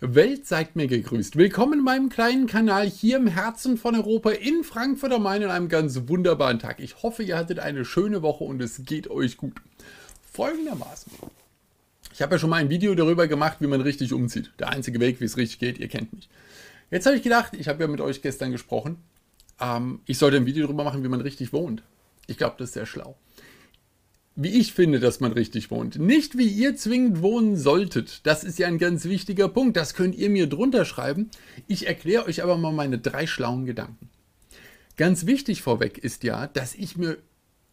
Welt seid mir gegrüßt. Willkommen in meinem kleinen Kanal hier im Herzen von Europa in Frankfurt am Main an einem ganz wunderbaren Tag. Ich hoffe, ihr hattet eine schöne Woche und es geht euch gut. Folgendermaßen. Ich habe ja schon mal ein Video darüber gemacht, wie man richtig umzieht. Der einzige Weg, wie es richtig geht, ihr kennt mich. Jetzt habe ich gedacht, ich habe ja mit euch gestern gesprochen, ähm, ich sollte ein Video darüber machen, wie man richtig wohnt. Ich glaube, das ist sehr schlau wie ich finde, dass man richtig wohnt. Nicht wie ihr zwingend wohnen solltet. Das ist ja ein ganz wichtiger Punkt. Das könnt ihr mir drunter schreiben. Ich erkläre euch aber mal meine drei schlauen Gedanken. Ganz wichtig vorweg ist ja, dass ich mir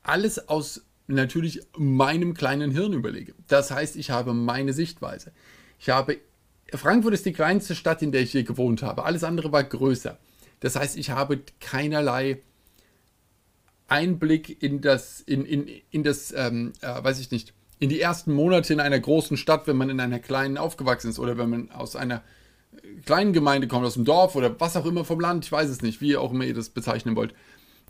alles aus natürlich meinem kleinen Hirn überlege. Das heißt, ich habe meine Sichtweise. Ich habe Frankfurt ist die kleinste Stadt, in der ich je gewohnt habe. Alles andere war größer. Das heißt, ich habe keinerlei Einblick in das, in, in, in das, ähm, äh, weiß ich nicht, in die ersten Monate in einer großen Stadt, wenn man in einer kleinen aufgewachsen ist oder wenn man aus einer kleinen Gemeinde kommt, aus dem Dorf oder was auch immer vom Land, ich weiß es nicht, wie auch immer ihr das bezeichnen wollt.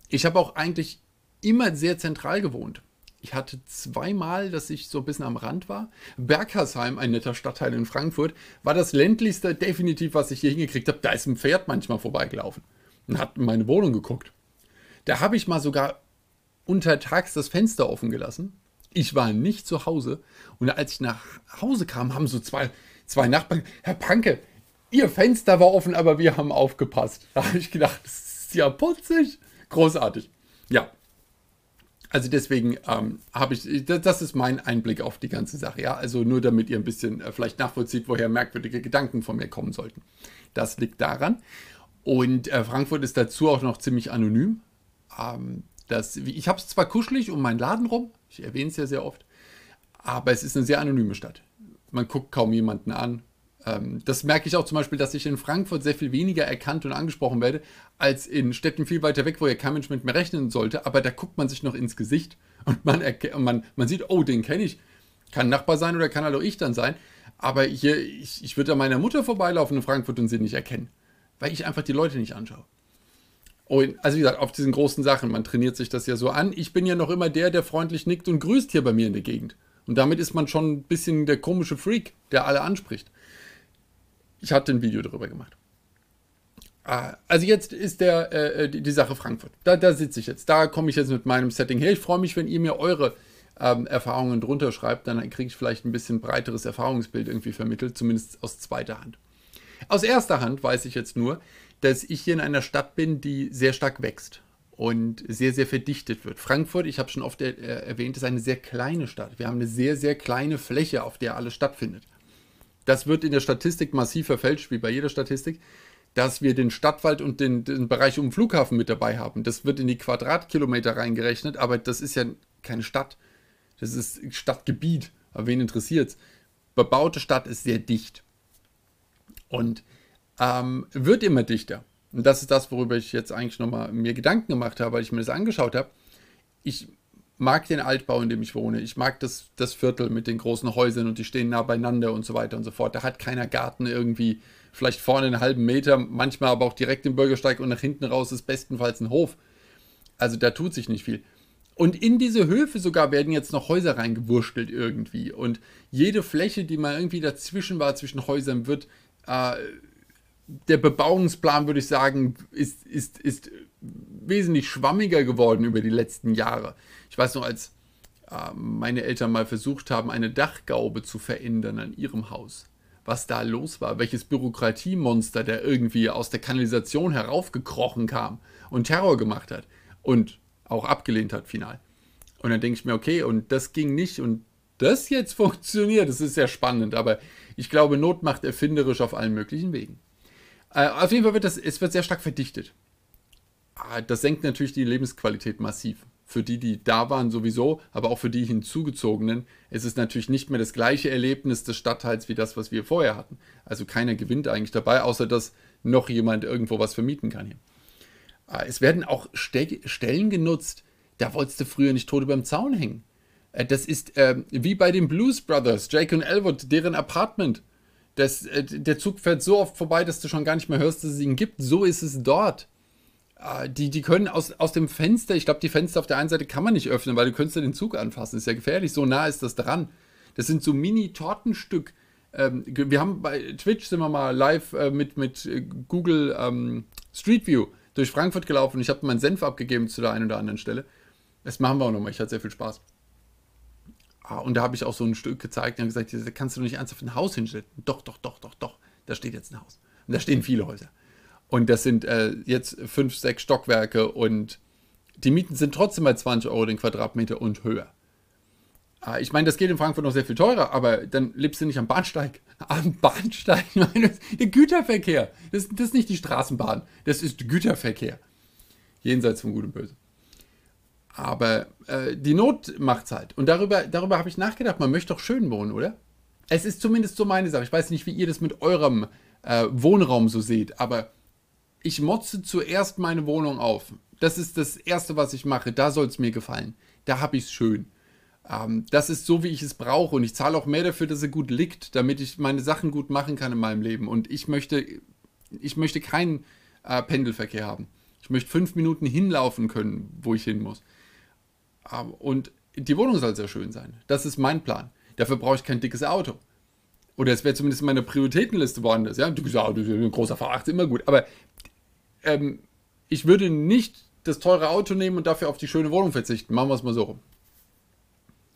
Ich habe auch eigentlich immer sehr zentral gewohnt. Ich hatte zweimal, dass ich so ein bisschen am Rand war. Bergersheim, ein netter Stadtteil in Frankfurt, war das ländlichste definitiv, was ich hier hingekriegt habe. Da ist ein Pferd manchmal vorbeigelaufen und hat in meine Wohnung geguckt. Da habe ich mal sogar untertags das Fenster offen gelassen. Ich war nicht zu Hause. Und als ich nach Hause kam, haben so zwei, zwei Nachbarn, Herr Panke, Ihr Fenster war offen, aber wir haben aufgepasst. Da habe ich gedacht, das ist ja putzig. Großartig. Ja. Also deswegen ähm, habe ich, das ist mein Einblick auf die ganze Sache. Ja, also nur damit ihr ein bisschen äh, vielleicht nachvollzieht, woher merkwürdige Gedanken von mir kommen sollten. Das liegt daran. Und äh, Frankfurt ist dazu auch noch ziemlich anonym. Ähm, das, ich habe es zwar kuschelig um meinen Laden rum, ich erwähne es ja sehr oft, aber es ist eine sehr anonyme Stadt. Man guckt kaum jemanden an. Ähm, das merke ich auch zum Beispiel, dass ich in Frankfurt sehr viel weniger erkannt und angesprochen werde, als in Städten viel weiter weg, wo ja kein Mensch mit mir rechnen sollte. Aber da guckt man sich noch ins Gesicht und man, man, man sieht, oh, den kenne ich. Kann Nachbar sein oder kann halt auch ich dann sein. Aber hier, ich, ich würde an meiner Mutter vorbeilaufen in Frankfurt und sie nicht erkennen, weil ich einfach die Leute nicht anschaue. Und, also wie gesagt, auf diesen großen Sachen, man trainiert sich das ja so an. Ich bin ja noch immer der, der freundlich nickt und grüßt hier bei mir in der Gegend. Und damit ist man schon ein bisschen der komische Freak, der alle anspricht. Ich hatte ein Video darüber gemacht. Ah, also jetzt ist der, äh, die, die, Sache Frankfurt. Da, da sitze ich jetzt. Da komme ich jetzt mit meinem Setting her. Ich freue mich, wenn ihr mir eure ähm, Erfahrungen drunter schreibt. Dann kriege ich vielleicht ein bisschen breiteres Erfahrungsbild irgendwie vermittelt, zumindest aus zweiter Hand. Aus erster Hand weiß ich jetzt nur, dass ich hier in einer Stadt bin, die sehr stark wächst und sehr, sehr verdichtet wird. Frankfurt, ich habe schon oft er, äh, erwähnt, ist eine sehr kleine Stadt. Wir haben eine sehr, sehr kleine Fläche, auf der alles stattfindet. Das wird in der Statistik massiv verfälscht, wie bei jeder Statistik, dass wir den Stadtwald und den, den Bereich um den Flughafen mit dabei haben. Das wird in die Quadratkilometer reingerechnet, aber das ist ja keine Stadt. Das ist Stadtgebiet. Aber wen interessiert es? Bebaute Stadt ist sehr dicht. Und ähm, wird immer dichter. Und das ist das, worüber ich jetzt eigentlich nochmal mir Gedanken gemacht habe, weil ich mir das angeschaut habe. Ich mag den Altbau, in dem ich wohne. Ich mag das, das Viertel mit den großen Häusern und die stehen nah beieinander und so weiter und so fort. Da hat keiner Garten irgendwie, vielleicht vorne einen halben Meter, manchmal aber auch direkt im Bürgersteig und nach hinten raus ist bestenfalls ein Hof. Also da tut sich nicht viel. Und in diese Höfe sogar werden jetzt noch Häuser reingewurschtelt irgendwie. Und jede Fläche, die mal irgendwie dazwischen war, zwischen Häusern, wird äh, der Bebauungsplan, würde ich sagen, ist, ist, ist wesentlich schwammiger geworden über die letzten Jahre. Ich weiß noch, als äh, meine Eltern mal versucht haben, eine Dachgaube zu verändern an ihrem Haus. Was da los war, welches Bürokratiemonster der irgendwie aus der Kanalisation heraufgekrochen kam und Terror gemacht hat und auch abgelehnt hat, final. Und dann denke ich mir, okay, und das ging nicht und das jetzt funktioniert, das ist sehr spannend, aber ich glaube, Not macht erfinderisch auf allen möglichen Wegen. Äh, auf jeden Fall wird das, es wird sehr stark verdichtet. Ah, das senkt natürlich die Lebensqualität massiv. Für die, die da waren sowieso, aber auch für die hinzugezogenen, ist es natürlich nicht mehr das gleiche Erlebnis des Stadtteils wie das, was wir vorher hatten. Also keiner gewinnt eigentlich dabei, außer dass noch jemand irgendwo was vermieten kann hier. Ah, es werden auch Ste Stellen genutzt, da wolltest du früher nicht tot dem Zaun hängen. Äh, das ist äh, wie bei den Blues Brothers, Jake und Elwood, deren Apartment. Das, äh, der Zug fährt so oft vorbei, dass du schon gar nicht mehr hörst, dass es ihn gibt. So ist es dort. Äh, die, die können aus, aus dem Fenster, ich glaube, die Fenster auf der einen Seite kann man nicht öffnen, weil du könntest den Zug anfassen. Ist ja gefährlich, so nah ist das dran. Das sind so Mini-Tortenstück ähm, wir haben bei Twitch sind wir mal live äh, mit, mit äh, Google ähm, Street View durch Frankfurt gelaufen. Ich habe meinen Senf abgegeben zu der einen oder anderen Stelle. Das machen wir auch nochmal. Ich hatte sehr viel Spaß. Ah, und da habe ich auch so ein Stück gezeigt und gesagt, da kannst du nicht ernsthaft ein Haus hinstellen. Doch, doch, doch, doch, doch. Da steht jetzt ein Haus. Und da stehen viele Häuser. Und das sind äh, jetzt fünf, sechs Stockwerke und die Mieten sind trotzdem bei 20 Euro den Quadratmeter und höher. Ah, ich meine, das geht in Frankfurt noch sehr viel teurer, aber dann lebst du nicht am Bahnsteig. Am Bahnsteig? Meine, der Güterverkehr. Das, das ist nicht die Straßenbahn. Das ist Güterverkehr. Jenseits von Gut und Böse. Aber äh, die Not macht's halt. Und darüber, darüber habe ich nachgedacht. Man möchte doch schön wohnen, oder? Es ist zumindest so meine Sache. Ich weiß nicht, wie ihr das mit eurem äh, Wohnraum so seht, aber ich motze zuerst meine Wohnung auf. Das ist das Erste, was ich mache. Da soll es mir gefallen. Da habe ich es schön. Ähm, das ist so, wie ich es brauche. Und ich zahle auch mehr dafür, dass er gut liegt, damit ich meine Sachen gut machen kann in meinem Leben. Und ich möchte, ich möchte keinen äh, Pendelverkehr haben. Ich möchte fünf Minuten hinlaufen können, wo ich hin muss. Ähm, und die Wohnung soll sehr schön sein. Das ist mein Plan. Dafür brauche ich kein dickes Auto. Oder es wäre zumindest in meiner Prioritätenliste woanders. Ja, ein dickes Auto, ein großer V8 ist immer gut. Aber ähm, ich würde nicht das teure Auto nehmen und dafür auf die schöne Wohnung verzichten. Machen wir es mal so rum.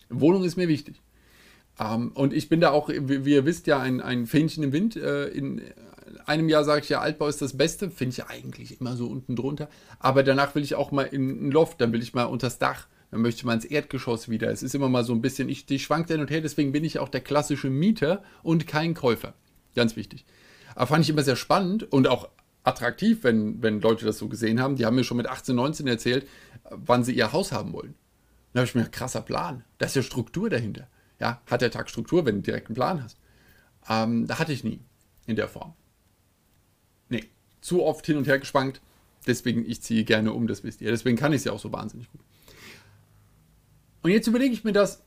Wohnung ist mir wichtig. Ähm, und ich bin da auch, wie, wie, ihr wisst, ja ein, ein Fähnchen im Wind. Äh, in einem Jahr sage ich ja, Altbau ist das Beste. Finde ich eigentlich immer so unten drunter. Aber danach will ich auch mal in ein Loft, dann will ich mal unters Dach. Dann möchte man ins Erdgeschoss wieder. Es ist immer mal so ein bisschen, ich, ich schwank hin und her, deswegen bin ich auch der klassische Mieter und kein Käufer. Ganz wichtig. Aber fand ich immer sehr spannend und auch attraktiv, wenn, wenn Leute das so gesehen haben. Die haben mir schon mit 18, 19 erzählt, wann sie ihr Haus haben wollen. Da habe ich mir, krasser Plan. Da ist ja Struktur dahinter. Ja, hat der Tag Struktur, wenn du direkt einen Plan hast. Ähm, da hatte ich nie in der Form. Nee, zu oft hin und her gespannt. Deswegen, ich ziehe gerne um, das wisst ihr. Deswegen kann ich es ja auch so wahnsinnig gut. Und jetzt überlege ich mir das.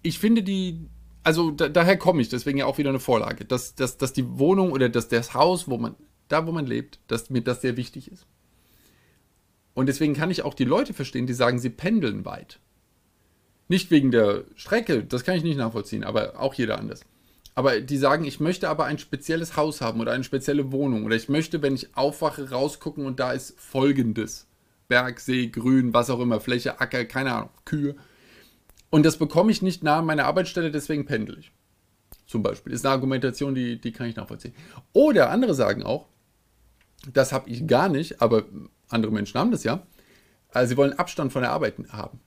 Ich finde die, also da, daher komme ich, deswegen ja auch wieder eine Vorlage, dass, dass, dass die Wohnung oder dass das Haus, wo man, da wo man lebt, dass mir das sehr wichtig ist. Und deswegen kann ich auch die Leute verstehen, die sagen, sie pendeln weit. Nicht wegen der Strecke, das kann ich nicht nachvollziehen, aber auch jeder anders. Aber die sagen, ich möchte aber ein spezielles Haus haben oder eine spezielle Wohnung. Oder ich möchte, wenn ich aufwache, rausgucken und da ist folgendes. Berg, See, Grün, was auch immer, Fläche, Acker, keine Ahnung, Kühe. Und das bekomme ich nicht nahe meiner Arbeitsstelle, deswegen pendel ich. Zum Beispiel. Ist eine Argumentation, die, die kann ich nachvollziehen. Oder andere sagen auch, das habe ich gar nicht, aber andere Menschen haben das ja. Also sie wollen Abstand von der Arbeit haben.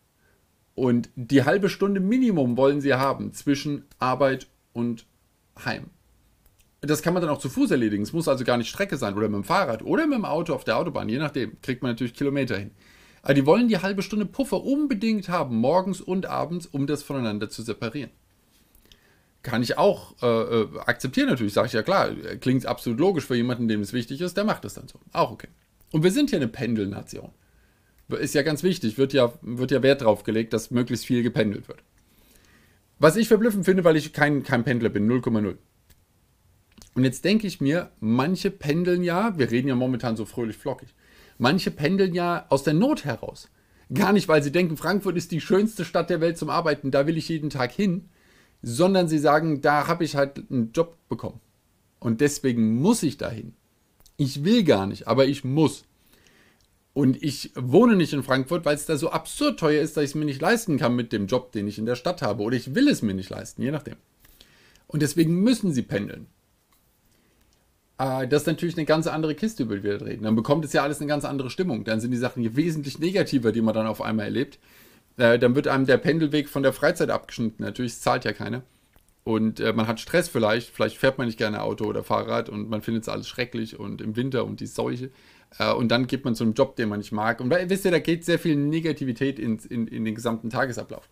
Und die halbe Stunde Minimum wollen sie haben zwischen Arbeit und Heim. Das kann man dann auch zu Fuß erledigen. Es muss also gar nicht Strecke sein oder mit dem Fahrrad oder mit dem Auto auf der Autobahn, je nachdem. Kriegt man natürlich Kilometer hin. Aber die wollen die halbe Stunde Puffer unbedingt haben, morgens und abends, um das voneinander zu separieren. Kann ich auch äh, äh akzeptieren natürlich, sage ich ja klar. Klingt absolut logisch für jemanden, dem es wichtig ist, der macht es dann so. Auch okay. Und wir sind ja eine Pendelnation. Ist ja ganz wichtig, wird ja, wird ja Wert drauf gelegt, dass möglichst viel gependelt wird. Was ich verblüffend finde, weil ich kein, kein Pendler bin, 0,0. Und jetzt denke ich mir, manche pendeln ja, wir reden ja momentan so fröhlich flockig, manche pendeln ja aus der Not heraus. Gar nicht, weil sie denken, Frankfurt ist die schönste Stadt der Welt zum Arbeiten, da will ich jeden Tag hin, sondern sie sagen, da habe ich halt einen Job bekommen. Und deswegen muss ich dahin. Ich will gar nicht, aber ich muss. Und ich wohne nicht in Frankfurt, weil es da so absurd teuer ist, dass ich es mir nicht leisten kann mit dem Job, den ich in der Stadt habe. Oder ich will es mir nicht leisten, je nachdem. Und deswegen müssen sie pendeln. Äh, das ist natürlich eine ganz andere Kiste, über die wir reden. Dann bekommt es ja alles eine ganz andere Stimmung. Dann sind die Sachen hier wesentlich negativer, die man dann auf einmal erlebt. Äh, dann wird einem der Pendelweg von der Freizeit abgeschnitten. Natürlich zahlt ja keiner. Und äh, man hat Stress vielleicht, vielleicht fährt man nicht gerne Auto oder Fahrrad und man findet es alles schrecklich und im Winter und die Seuche. Und dann geht man zu einem Job, den man nicht mag. Und wisst ihr, da geht sehr viel Negativität in, in, in den gesamten Tagesablauf.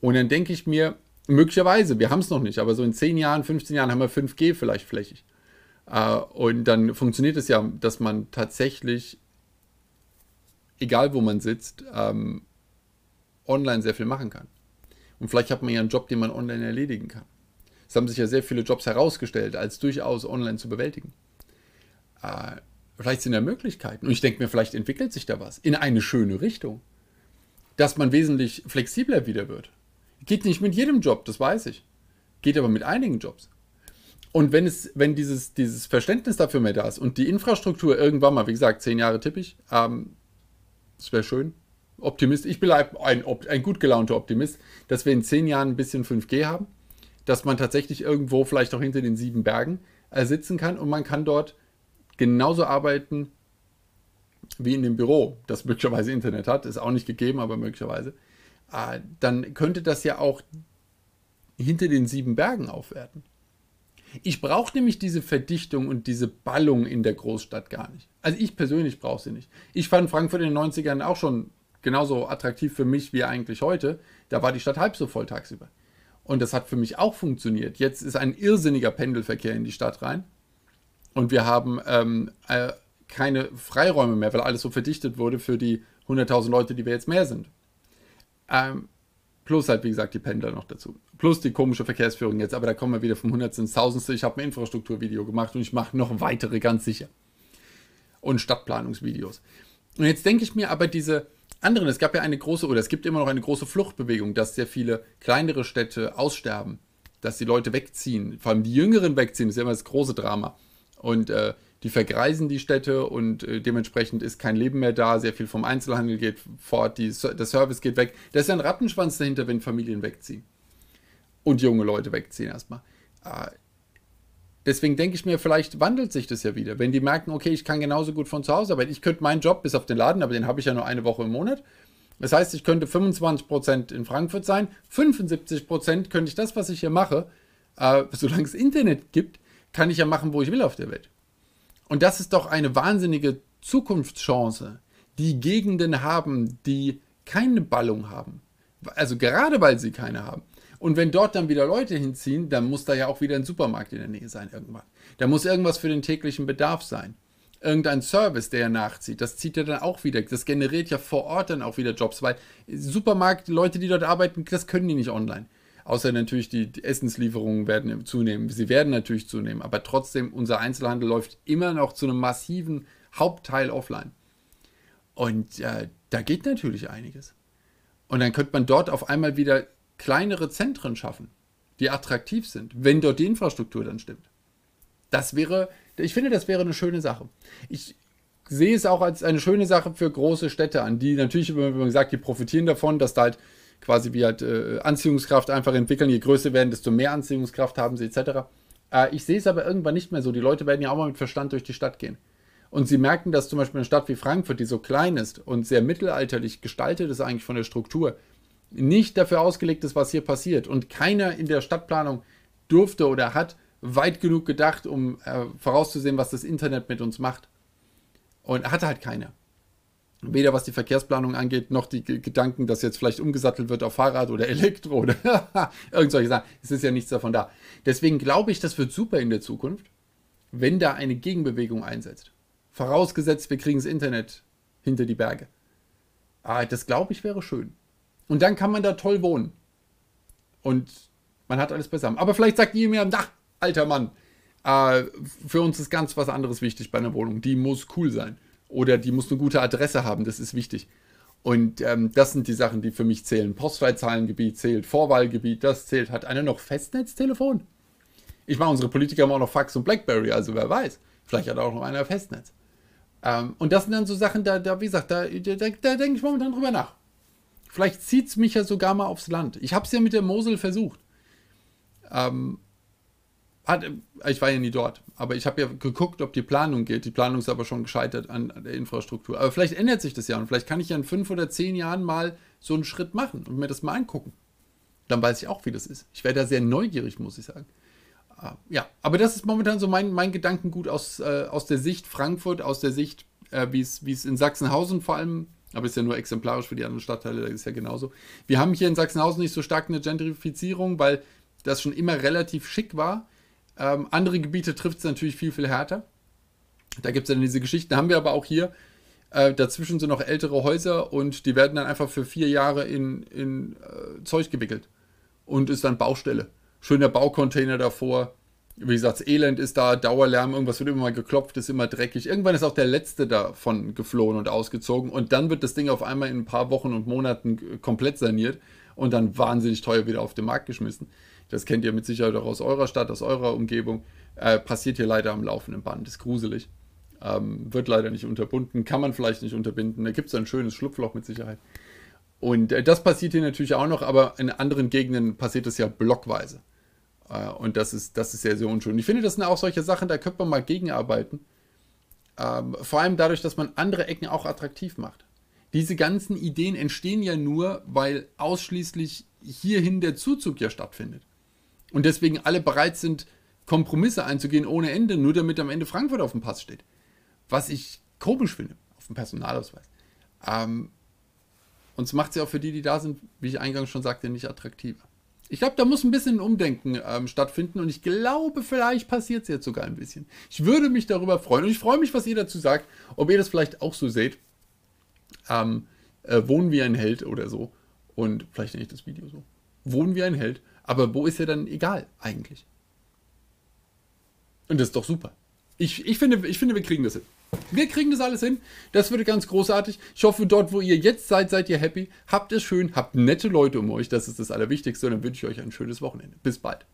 Und dann denke ich mir, möglicherweise, wir haben es noch nicht, aber so in 10 Jahren, 15 Jahren haben wir 5G vielleicht flächig. Äh, und dann funktioniert es ja, dass man tatsächlich, egal wo man sitzt, ähm, online sehr viel machen kann. Und vielleicht hat man ja einen Job, den man online erledigen kann. Es haben sich ja sehr viele Jobs herausgestellt, als durchaus online zu bewältigen. Äh, vielleicht sind da Möglichkeiten. Und ich denke mir, vielleicht entwickelt sich da was in eine schöne Richtung. Dass man wesentlich flexibler wieder wird. Geht nicht mit jedem Job, das weiß ich. geht aber mit einigen Jobs. Und wenn es, wenn dieses, dieses Verständnis dafür mehr da ist und die Infrastruktur irgendwann mal, wie gesagt, zehn Jahre tippig, ähm, das wäre schön. Optimist, ich bleibe ein, ein gut gelaunter Optimist, dass wir in zehn Jahren ein bisschen 5G haben, dass man tatsächlich irgendwo vielleicht auch hinter den sieben Bergen äh, sitzen kann und man kann dort genauso arbeiten wie in dem Büro, das möglicherweise Internet hat, ist auch nicht gegeben, aber möglicherweise. Äh, dann könnte das ja auch hinter den sieben Bergen aufwerten. Ich brauche nämlich diese Verdichtung und diese Ballung in der Großstadt gar nicht. Also ich persönlich brauche sie nicht. Ich fand Frankfurt in den 90ern auch schon genauso attraktiv für mich wie eigentlich heute. Da war die Stadt halb so voll tagsüber. Und das hat für mich auch funktioniert. Jetzt ist ein irrsinniger Pendelverkehr in die Stadt rein. Und wir haben ähm, äh, keine Freiräume mehr, weil alles so verdichtet wurde für die 100.000 Leute, die wir jetzt mehr sind. Ähm, plus halt, wie gesagt, die Pendler noch dazu. Plus die komische Verkehrsführung jetzt. Aber da kommen wir wieder vom Hundertsten ins Tausendste. Ich habe ein Infrastrukturvideo gemacht und ich mache noch weitere, ganz sicher. Und Stadtplanungsvideos. Und jetzt denke ich mir aber diese anderen, es gab ja eine große, oder es gibt immer noch eine große Fluchtbewegung, dass sehr viele kleinere Städte aussterben, dass die Leute wegziehen, vor allem die Jüngeren wegziehen, das ist ja immer das große Drama. Und äh, die vergreisen die Städte und äh, dementsprechend ist kein Leben mehr da, sehr viel vom Einzelhandel geht fort, die, der Service geht weg. Da ist ja ein Rattenschwanz dahinter, wenn Familien wegziehen. Und junge Leute wegziehen erstmal. Äh, deswegen denke ich mir, vielleicht wandelt sich das ja wieder. Wenn die merken, okay, ich kann genauso gut von zu Hause arbeiten. Ich könnte meinen Job bis auf den Laden, aber den habe ich ja nur eine Woche im Monat. Das heißt, ich könnte 25% in Frankfurt sein, 75% könnte ich das, was ich hier mache, äh, solange es Internet gibt, kann ich ja machen, wo ich will auf der Welt. Und das ist doch eine wahnsinnige Zukunftschance, die Gegenden haben, die keine Ballung haben. Also gerade weil sie keine haben. Und wenn dort dann wieder Leute hinziehen, dann muss da ja auch wieder ein Supermarkt in der Nähe sein irgendwann. Da muss irgendwas für den täglichen Bedarf sein. Irgendein Service, der nachzieht, das zieht ja dann auch wieder. Das generiert ja vor Ort dann auch wieder Jobs, weil Supermarkt, Leute, die dort arbeiten, das können die nicht online. Außer natürlich die, die Essenslieferungen werden zunehmen. Sie werden natürlich zunehmen, aber trotzdem, unser Einzelhandel läuft immer noch zu einem massiven Hauptteil offline. Und äh, da geht natürlich einiges. Und dann könnte man dort auf einmal wieder kleinere Zentren schaffen, die attraktiv sind, wenn dort die Infrastruktur dann stimmt. Das wäre, ich finde, das wäre eine schöne Sache. Ich sehe es auch als eine schöne Sache für große Städte an, die natürlich, wenn man sagt, die profitieren davon, dass da halt quasi wie halt äh, Anziehungskraft einfach entwickeln. Je größer werden, desto mehr Anziehungskraft haben sie etc. Äh, ich sehe es aber irgendwann nicht mehr so. Die Leute werden ja auch mal mit Verstand durch die Stadt gehen. Und sie merken, dass zum Beispiel eine Stadt wie Frankfurt, die so klein ist und sehr mittelalterlich gestaltet ist eigentlich von der Struktur, nicht dafür ausgelegt ist, was hier passiert. Und keiner in der Stadtplanung durfte oder hat weit genug gedacht, um äh, vorauszusehen, was das Internet mit uns macht. Und hatte halt keiner. Weder was die Verkehrsplanung angeht, noch die Gedanken, dass jetzt vielleicht umgesattelt wird auf Fahrrad oder Elektro oder irgend solche Sachen. Es ist ja nichts davon da. Deswegen glaube ich, das wird super in der Zukunft, wenn da eine Gegenbewegung einsetzt. Vorausgesetzt, wir kriegen das Internet hinter die Berge. Ah, das glaube ich wäre schön. Und dann kann man da toll wohnen. Und man hat alles beisammen. Aber vielleicht sagt ihr mir, ach, alter Mann, äh, für uns ist ganz was anderes wichtig bei einer Wohnung. Die muss cool sein. Oder die muss eine gute Adresse haben, das ist wichtig. Und ähm, das sind die Sachen, die für mich zählen. Postleitzahlengebiet zählt, Vorwahlgebiet, das zählt. Hat einer noch Festnetztelefon? Ich meine, unsere Politiker haben auch noch Fax und Blackberry, also wer weiß. Vielleicht hat auch noch einer Festnetz. Ähm, und das sind dann so Sachen, da, da wie gesagt, da, da, da denke ich momentan drüber nach. Vielleicht zieht es mich ja sogar mal aufs Land. Ich habe es ja mit der Mosel versucht. Ähm, hat, ich war ja nie dort, aber ich habe ja geguckt, ob die Planung geht. Die Planung ist aber schon gescheitert an, der Infrastruktur. Aber vielleicht ändert sich das ja und vielleicht kann ich ja in fünf oder zehn Jahren mal so einen Schritt machen und mir das mal angucken. Dann weiß ich auch, wie das ist. Ich werde da sehr neugierig, muss ich sagen. Uh, ja, aber das ist momentan so mein, mein Gedankengut aus, äh, aus der Sicht Frankfurt, aus der Sicht, äh, wie es in Sachsenhausen vor allem, aber ist ja nur exemplarisch für die anderen Stadtteile, das ist ja genauso. Wir haben hier in Sachsenhausen nicht so stark eine Gentrifizierung, weil das schon immer relativ schick war ähm, andere Gebiete trifft es natürlich viel, viel härter. Da gibt es dann diese Geschichten, haben wir aber auch hier. Äh, dazwischen sind noch ältere Häuser und die werden dann einfach für vier Jahre in, in äh, Zeug gewickelt. Und ist dann Baustelle. Schöner Baucontainer davor. Wie gesagt, das Elend ist da, Dauerlärm, irgendwas wird immer mal geklopft, ist immer dreckig. Irgendwann ist auch der letzte davon geflohen und ausgezogen. Und dann wird das Ding auf einmal in ein paar Wochen und Monaten komplett saniert und dann wahnsinnig teuer wieder auf den Markt geschmissen. das kennt ihr mit Sicherheit auch aus eurer Stadt, aus eurer Umgebung, äh, passiert hier leider am laufenden Band. Ist gruselig. Ähm, wird leider nicht unterbunden, kann man vielleicht nicht unterbinden. Da gibt es ein schönes Schlupfloch mit Sicherheit. Und äh, das passiert hier natürlich auch noch, aber in anderen Gegenden passiert das ja blockweise. Äh, und das ist, das ist sehr, sehr unschön. Ich finde, das sind auch solche Sachen, da könnte man mal gegenarbeiten. Ähm, vor allem dadurch, dass man andere Ecken auch attraktiv macht. Diese ganzen Ideen entstehen ja nur, weil ausschließlich hierhin der Zuzug ja stattfindet. Und deswegen alle bereit sind, Kompromisse einzugehen ohne Ende, nur damit am Ende Frankfurt auf dem Pass steht. Was ich komisch finde, auf dem Personalausweis. Ähm, und es macht sie auch für die, die da sind, wie ich eingangs schon sagte, nicht attraktiver. Ich glaube, da muss ein bisschen Umdenken ähm, stattfinden und ich glaube, vielleicht passiert es jetzt sogar ein bisschen. Ich würde mich darüber freuen und ich freue mich, was ihr dazu sagt, ob ihr das vielleicht auch so seht. Ähm, äh, wohnen wie ein Held oder so. Und vielleicht nenne ich das Video so. Wohnen wie ein Held. Aber wo ist er dann egal eigentlich? Und das ist doch super. Ich, ich, finde, ich finde, wir kriegen das hin. Wir kriegen das alles hin. Das wird ganz großartig. Ich hoffe, dort, wo ihr jetzt seid, seid ihr happy. Habt es schön, habt nette Leute um euch. Das ist das Allerwichtigste. Und dann wünsche ich euch ein schönes Wochenende. Bis bald.